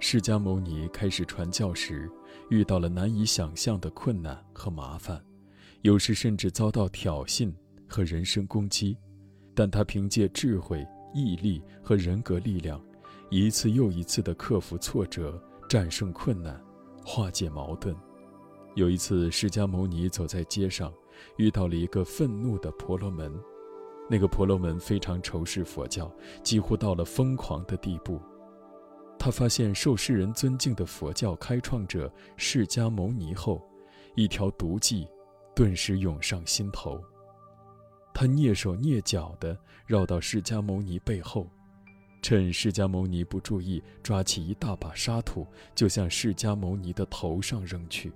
释迦牟尼开始传教时，遇到了难以想象的困难和麻烦，有时甚至遭到挑衅和人身攻击，但他凭借智慧、毅力和人格力量，一次又一次地克服挫折，战胜困难，化解矛盾。有一次，释迦牟尼走在街上，遇到了一个愤怒的婆罗门。那个婆罗门非常仇视佛教，几乎到了疯狂的地步。他发现受世人尊敬的佛教开创者释迦牟尼后，一条毒计顿时涌上心头。他蹑手蹑脚地绕到释迦牟尼背后，趁释迦牟尼不注意，抓起一大把沙土就向释迦牟尼的头上扔去。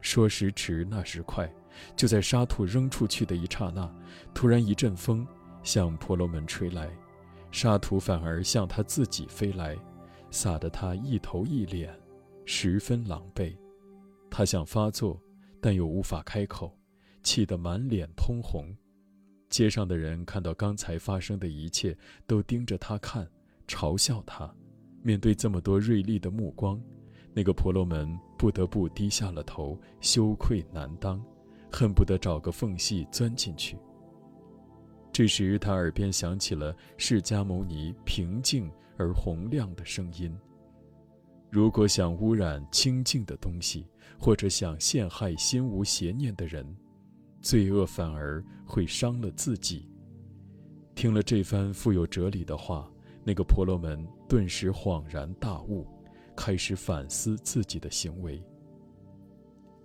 说时迟，那时快。就在沙土扔出去的一刹那，突然一阵风向婆罗门吹来，沙土反而向他自己飞来，洒得他一头一脸，十分狼狈。他想发作，但又无法开口，气得满脸通红。街上的人看到刚才发生的一切，都盯着他看，嘲笑他。面对这么多锐利的目光，那个婆罗门不得不低下了头，羞愧难当。恨不得找个缝隙钻进去。这时，他耳边响起了释迦牟尼平静而洪亮的声音：“如果想污染清净的东西，或者想陷害心无邪念的人，罪恶反而会伤了自己。”听了这番富有哲理的话，那个婆罗门顿时恍然大悟，开始反思自己的行为。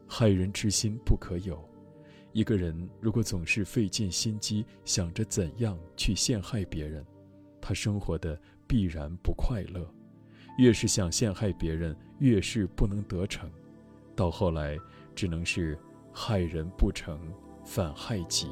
害人之心不可有。一个人如果总是费尽心机想着怎样去陷害别人，他生活的必然不快乐。越是想陷害别人，越是不能得逞，到后来只能是害人不成，反害己。